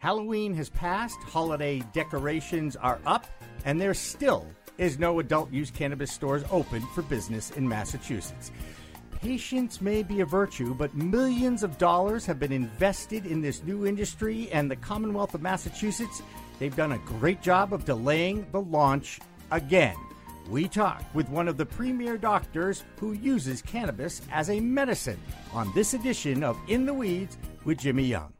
Halloween has passed, holiday decorations are up, and there still is no adult use cannabis stores open for business in Massachusetts. Patience may be a virtue, but millions of dollars have been invested in this new industry, and the Commonwealth of Massachusetts, they've done a great job of delaying the launch again. We talk with one of the premier doctors who uses cannabis as a medicine on this edition of In the Weeds with Jimmy Young.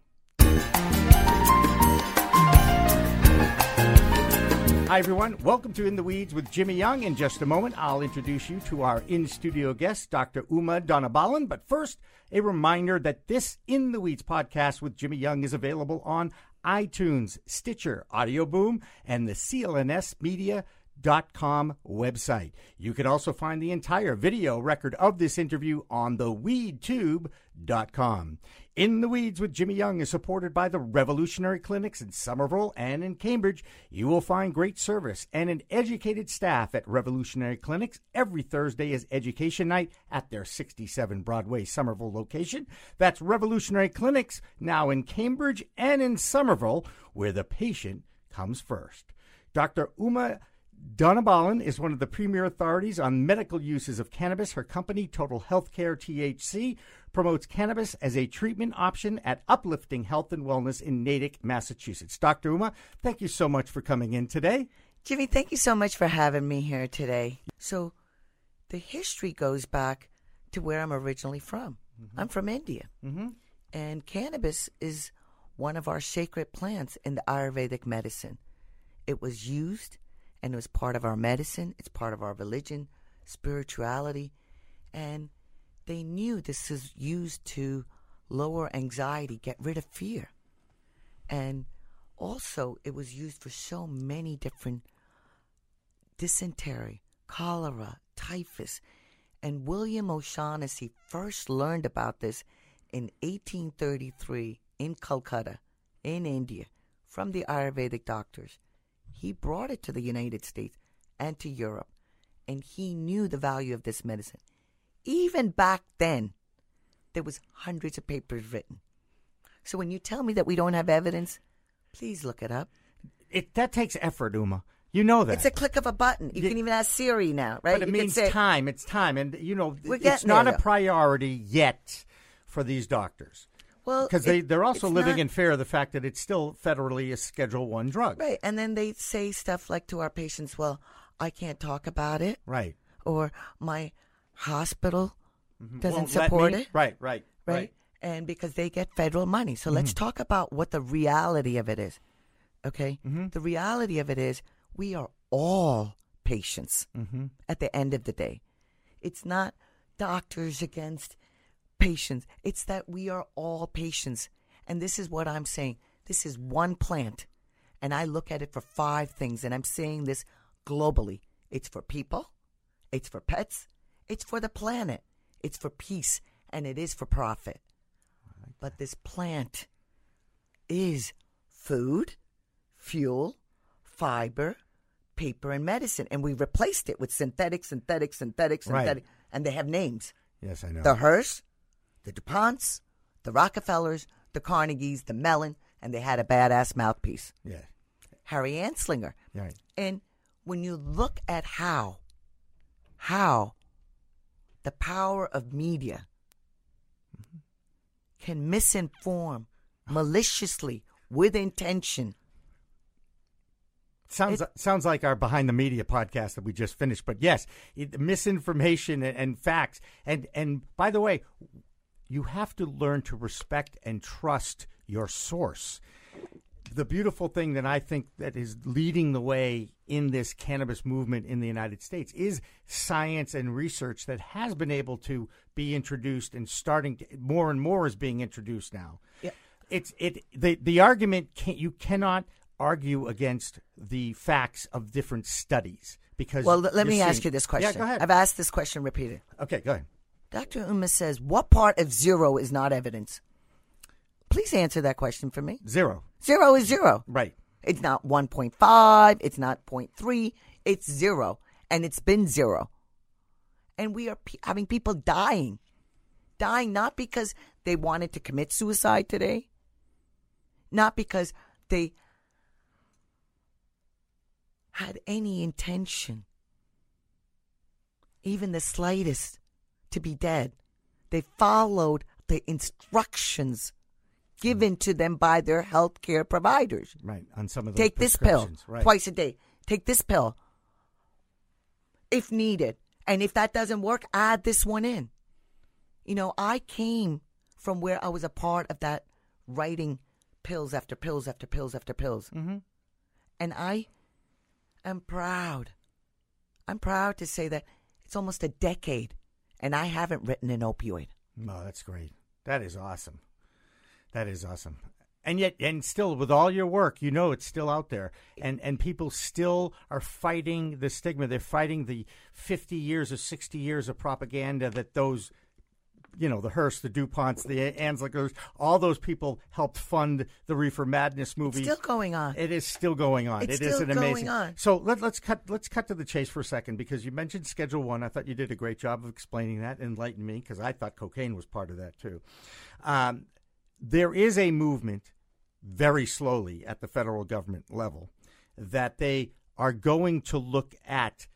Hi, everyone. Welcome to In the Weeds with Jimmy Young. In just a moment, I'll introduce you to our in studio guest, Dr. Uma Dhanabalan. But first, a reminder that this In the Weeds podcast with Jimmy Young is available on iTunes, Stitcher, Audio Boom, and the CLNS Media dot com website. You can also find the entire video record of this interview on the weedtube.com. In the Weeds with Jimmy Young is supported by the Revolutionary Clinics in Somerville and in Cambridge. You will find great service and an educated staff at Revolutionary Clinics. Every Thursday is education night at their 67 Broadway Somerville location. That's Revolutionary Clinics now in Cambridge and in Somerville, where the patient comes first. Dr. Uma Dhanabalan is one of the premier authorities on medical uses of cannabis. Her company, Total Healthcare THC, promotes cannabis as a treatment option at Uplifting Health and Wellness in Natick, Massachusetts. Dr. Uma, thank you so much for coming in today. Jimmy, thank you so much for having me here today. So, the history goes back to where I'm originally from. Mm-hmm. I'm from India. Mm-hmm. And cannabis is one of our sacred plants in the Ayurvedic medicine. It was used and it was part of our medicine, it's part of our religion, spirituality, and they knew this is used to lower anxiety, get rid of fear. And also, it was used for so many different dysentery, cholera, typhus. And William O'Shaughnessy first learned about this in 1833 in Calcutta, in India, from the Ayurvedic doctors. He brought it to the United States and to Europe, and he knew the value of this medicine. Even back then, there was hundreds of papers written. So when you tell me that we don't have evidence, please look it up. It that takes effort, Uma. You know that. It's a click of a button. You it, can even ask Siri now, right? But it you means say, time. It's time, and you know it's not there, a priority yet for these doctors. Well, because they they're also living not, in fear of the fact that it's still federally a Schedule One drug, right? And then they say stuff like to our patients, "Well, I can't talk about it," right? Or my hospital mm-hmm. doesn't support it, right, right? Right. Right. And because they get federal money. So mm-hmm. let's talk about what the reality of it is. Okay? Mm-hmm. The reality of it is we are all patients mm-hmm. at the end of the day. It's not doctors against patients. It's that we are all patients. And this is what I'm saying. This is one plant. And I look at it for five things. And I'm saying this globally it's for people, it's for pets, it's for the planet, it's for peace, and it is for profit. But this plant is food, fuel, fiber, paper, and medicine. And we replaced it with synthetic, synthetic, synthetic, synthetic. Right. And they have names. Yes, I know. The Hearst, the DuPonts, the Rockefellers, the Carnegies, the Mellon, and they had a badass mouthpiece. Yeah. Harry Anslinger. Right. And when you look at how, how the power of media mm-hmm. can misinform maliciously with intention. Sounds it, sounds like our behind the media podcast that we just finished, but yes, it, misinformation and, and facts. And and by the way, you have to learn to respect and trust your source. The beautiful thing that I think that is leading the way in this cannabis movement in the United States is science and research that has been able to be introduced and starting to, more and more is being introduced now. Yeah. It's it the the argument can you cannot argue against the facts of different studies because well let me seeing, ask you this question. Yeah, go ahead. I've asked this question repeatedly. Okay, go ahead. Dr. Uma says, what part of zero is not evidence? Please answer that question for me. Zero. Zero is zero. Right. It's not 1.5, it's not 0.3, it's zero. And it's been zero. And we are p- having people dying. Dying not because they wanted to commit suicide today, not because they had any intention, even the slightest, to be dead. They followed the instructions given to them by their health care providers. Right. On some of the Take this pill right. twice a day. Take this pill if needed. And if that doesn't work, add this one in. You know, I came from where I was a part of that writing pills after pills after pills after pills. Mhm. And I am proud. I'm proud to say that it's almost a decade and I haven't written an opioid. No, that's great. That is awesome. That is awesome. And yet, and still, with all your work, you know it's still out there, and and people still are fighting the stigma. They're fighting the fifty years or sixty years of propaganda that those, you know, the Hearst, the Duponts, the Anslingers, all those people helped fund the Reefer Madness movie. It's still going on. It is still going on. It's It is an going amazing. on. So let, let's cut let's cut to the chase for a second because you mentioned Schedule One. I thought you did a great job of explaining that, enlighten me because I thought cocaine was part of that too. Um, there is a movement, very slowly at the federal government level, that they are going to look at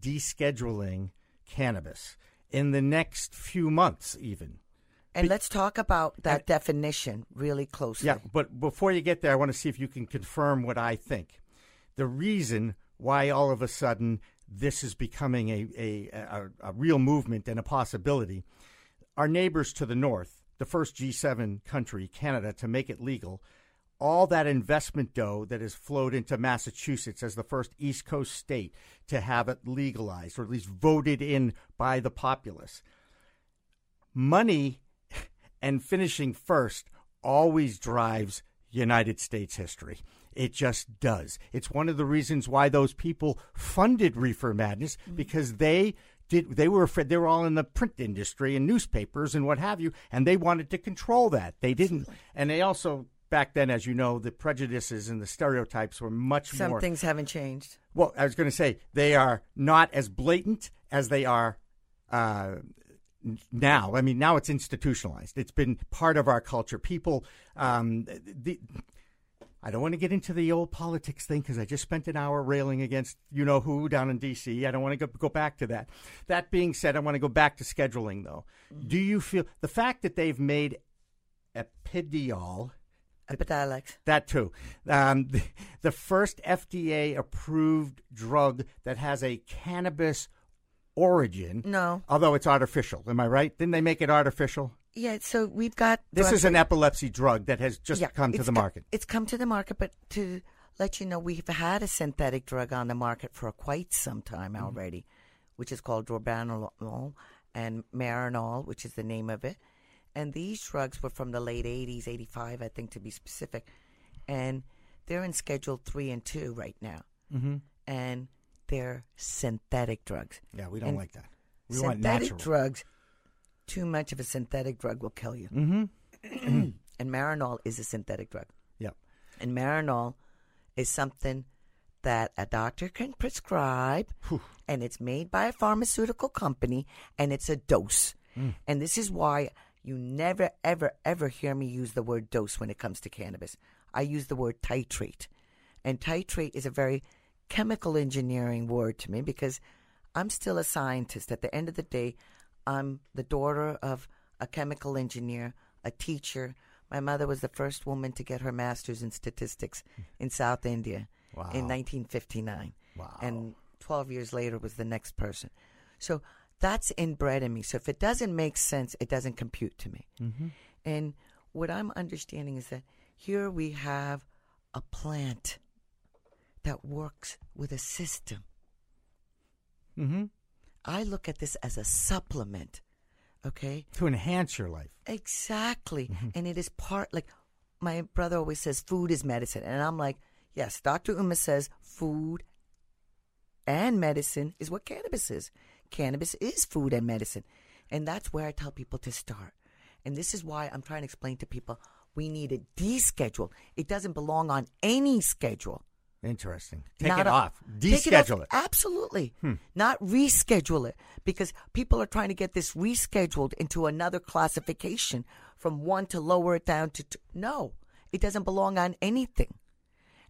descheduling cannabis in the next few months, even. And let's talk about that definition really closely. Yeah, but before you get there, I want to see if you can confirm what I think. The reason why all of a sudden this is becoming a, a, a, a real movement and a possibility, our neighbors to the north, the first G7 country, Canada, to make it legal, all that investment dough that has flowed into Massachusetts as the first East Coast state to have it legalized or at least voted in by the populace. Money and finishing first always drives United States history. It just does. It's one of the reasons why those people funded Reefer Madness mm-hmm. because they did they were afraid they were all in the print industry and newspapers and what have you and they wanted to control that. They didn't and they also back then as you know the prejudices and the stereotypes were much Some more Some things haven't changed. well, I was going to say they are not as blatant as they are uh, now. I mean, now it's institutionalized. It's been part of our culture. People, um, the, I don't want to get into the old politics thing because I just spent an hour railing against you know who down in D.C. I don't want to go, go back to that. That being said, I want to go back to scheduling though. Do you feel the fact that they've made Epidiol? Epidiolex. That too. Um, the, the first FDA approved drug that has a cannabis origin, No. although it's artificial. Am I right? Didn't they make it artificial? Yeah, so we've got. This is an epilepsy drug that has just Yeah, come to the co- market. It's come to the market, but to let you know, we've had a synthetic drug on the market for quite some time Mm-hmm. already, which is called Dronabinol and Marinol, which is the name of it. And these drugs were from the late 80s, 85, I think to be specific. And they're in Schedule 3 and 2 right now. Mm-hmm. And they're synthetic drugs. Yeah, we don't And like that. We want synthetic natural. drugs, too much of a synthetic drug will kill you. mm-hmm. And Marinol is a synthetic drug. Yep. And Marinol is something that a doctor can prescribe, and it's made by a pharmaceutical company, and it's a dose. And this is why you never, ever, ever hear me use the word dose when it comes to cannabis. I use the word titrate. And titrate is a very chemical engineering word to me because I'm still a scientist. At the end of the day, I'm the daughter of a chemical engineer, a teacher. My mother was the first woman to get her master's in statistics in South India Wow. in 1959. Wow. And 12 years later was the next person. So that's inbred in me. So if it doesn't make sense, it doesn't compute to me. Mm-hmm. And what I'm understanding is that here we have a plant that works with a system. Mm-hmm. I look at this as a supplement. Okay? To enhance your life. Exactly. Mm-hmm. And it is part like my brother always says food is medicine. And I'm like, yes, Dr. Uma says food and medicine is what cannabis is. Cannabis is food and medicine. And that's where I tell people to start. And this is why I'm trying to explain to people we need it descheduled. It doesn't belong on any schedule. Interesting. Take Not it a- off. Deschedule off- it. Absolutely. Hmm. Not reschedule it because people are trying to get this rescheduled into another classification from one to lower it down to two. No, it doesn't belong on anything.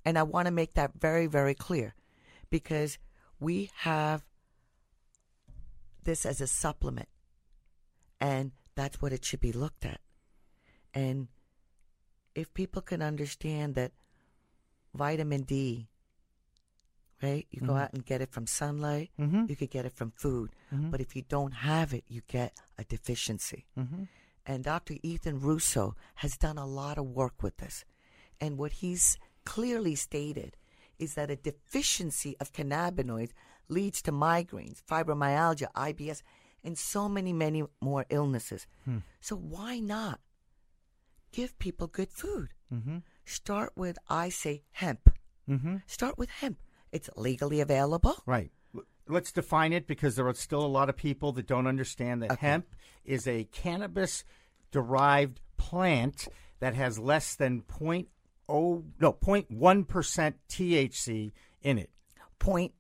And I want to make that very, very clear because we have this as a supplement. And that's what it should be looked at. And if people can understand that vitamin D, right? You go mm-hmm. out and get it from sunlight, Mhm. you could get it from food. Mm-hmm. But if you don't have it, you get a deficiency. Mm-hmm. And Dr. Ethan Russo has done a lot of work with this. And what he's clearly stated is that a deficiency of cannabinoids leads to migraines, fibromyalgia, IBS, and so many, many more illnesses. Hmm. So why not give people good food? Mm-hmm. Start with, I say, hemp. Mm-hmm. Start with hemp. It's legally available. Right. Let's define it because there are still a lot of people that don't understand that hemp is a cannabis derived plant that has less than 0.0 Oh, no 0.1% THC in it. Point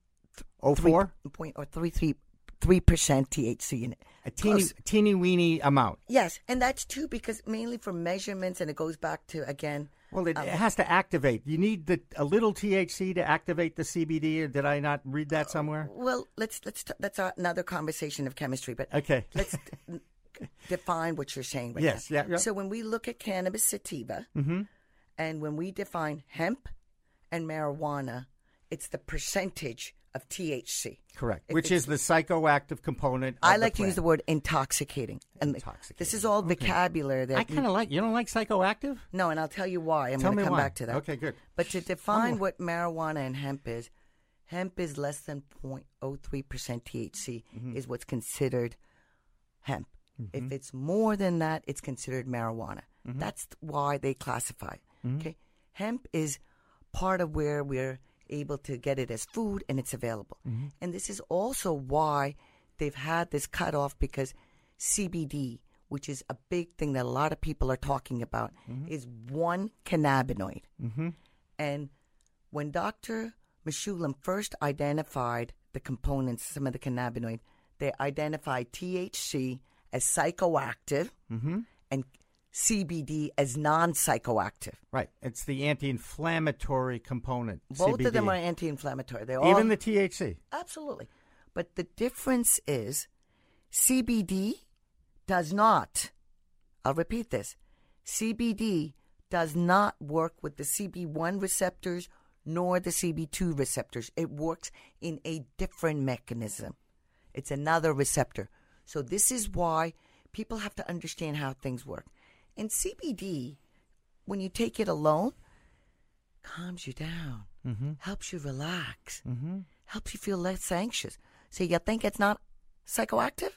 Oh four? point or three three three percent THC in it. A teeny Close. teeny weeny amount. Yes, and that's too because mainly for measurements, and it goes back to again. Well, it, um, it has to activate. You need the a little THC to activate the CBD. Did I not read that somewhere? Uh, well, let's let's t- that's another conversation of chemistry, but Okay. let's define what you're saying right Yes, now. yeah, yeah. So when we look at cannabis sativa, mm-hmm. And when we define hemp and marijuana, it's the percentage of THC. Correct. If Which is the psychoactive component. I like to use the word intoxicating, and Intoxicating. this is all vocabulary that I kind of like. You don't like psychoactive? no, and I'll tell you why. I'm Tell going me to come why. back to that. Okay, good. But to define what marijuana and hemp is, hemp is less than 0.03% THC Mm-hmm. is what's considered hemp. If it's more than that, it's considered marijuana. Mm-hmm. That's why they classify. It, Okay, hemp is part of where we're able to get it as food and it's available. Mm-hmm. And this is also why they've had this cutoff because CBD, which is a big thing that a lot of people are talking about, Mm-hmm. is one cannabinoid. And when Dr. Mechoulam first identified the components, some of the cannabinoid, they identified THC as psychoactive and CBD as non psychoactive. Right. It's the anti-inflammatory component. Both of them are anti inflammatory. They all even the THC. Absolutely. But the difference is CBD does not, I'll repeat this CBD does not work with the CB1 receptors nor the CB2 receptors. It works in a different mechanism, it's another receptor. So, this is why people have to understand how things work. And CBD, when you take it alone, calms you down, helps you relax, helps you feel less anxious. So you think it's not psychoactive?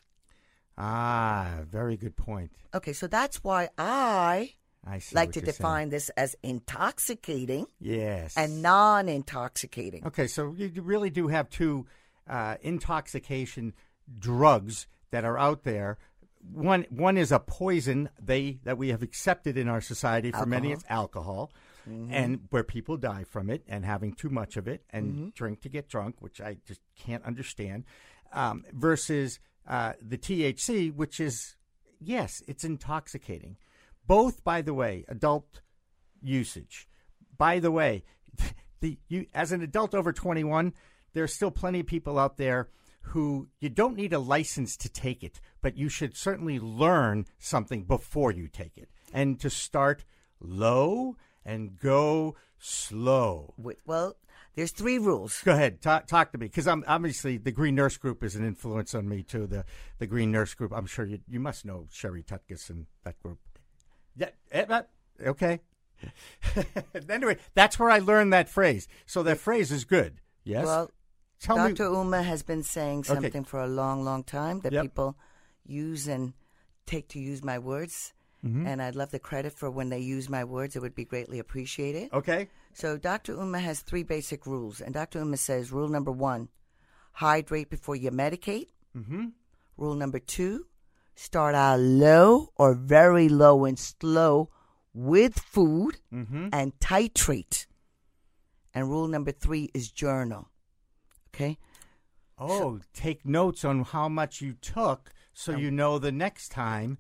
Ah, very good point. Okay, so that's why I I like to define this as intoxicating Yes. and non-intoxicating. Okay, so you you really do have two uh, intoxication drugs that are out there. One one is a poison they that we have accepted in our society for many. It's alcohol, and where people die from it and having too much of it and drink to get drunk, which I just can't understand. Um, versus uh, the THC, which is yes, it's intoxicating. Both, by the way, adult usage. By the way, the you as an adult over 21, there's still plenty of people out there who you don't need a license to take it, but you should certainly learn something before you take it. And to start low and go slow. Well, there's three rules. Go ahead, talk, talk to me, because I'm obviously the Green Nurse Group is an influence on me too. The the Green Nurse Group. I'm sure you you must know Sherry Tutkus and that group. Yeah, okay. anyway, that's where I learned that phrase. So that phrase is good. Yes. Well, Tell Dr. me. Uma has been saying Okay. something for a long, long time that Yep. people use and take to use my words. Mm-hmm. And I'd love the credit for when they use my words. It would be greatly appreciated. Okay. So Dr. Uma has three basic rules, and Dr. Uma says rule number one: hydrate before you medicate. Mm-hmm. Rule number two: start out low or very low and slow with food, Mm-hmm. and titrate. And rule number three is journal. Okay. Oh, take notes on how much you took so you know the next time.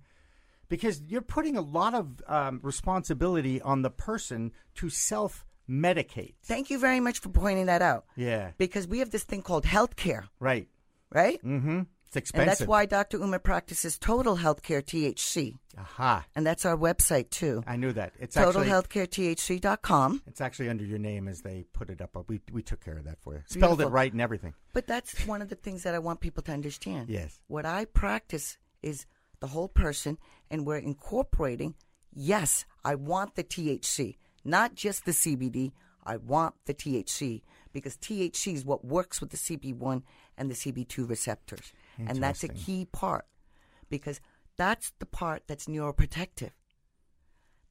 Because you're putting a lot of um, responsibility on the person to self medicate. Thank you very much for pointing that out. Yeah. Because we have this thing called healthcare, Right. right? Mm-hmm. It's expensive. And that's why Dr. Uma practices Total Healthcare THC. Aha. And that's our website too. I knew that. It's actually TotalHealthcareTHC.com. it's actually under your name as they put it up. But we we took care of that for you. Spelled it right and everything. But that's one of the things that I want people to understand. Yes. What I practice is the whole person, and we're incorporating, yes, I want the THC, not just the CBD. I want the THC because THC is what works with the CB1 and the CB2 receptors. And that's a key part because that's the part that's neuroprotective,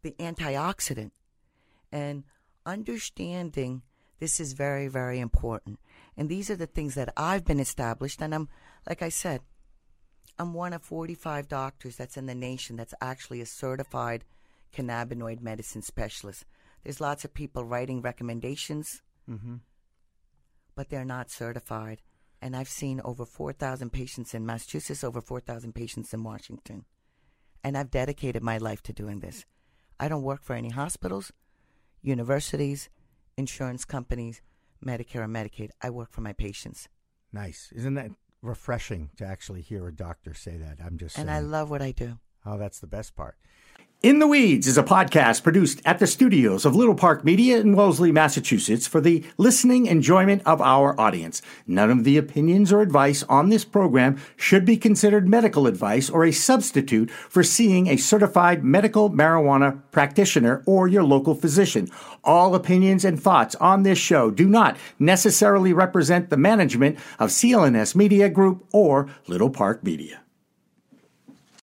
the antioxidant. And understanding this is very, very important. And these are the things that I've been established. And I'm, like I said, I'm one of 45 doctors that's in the nation that's actually a certified cannabinoid medicine specialist. There's lots of people writing recommendations, mm-hmm. but they're not certified. And I've seen over 4,000 patients in Massachusetts, over 4,000 patients in Washington. And I've dedicated my life to doing this. I don't work for any hospitals, universities, insurance companies, Medicare or Medicaid. I work for my patients. Nice. Isn't that refreshing to actually hear a doctor say that? I'm just And saying. I love what I do. Oh, that's the best part. In the Weeds is a podcast produced at the studios of Little Park Media in Wellesley, Massachusetts for the listening enjoyment of our audience. None of the opinions or advice on this program should be considered medical advice or a substitute for seeing a certified medical marijuana practitioner or your local physician. All opinions and thoughts on this show do not necessarily represent the management of CLNS Media Group or Little Park Media.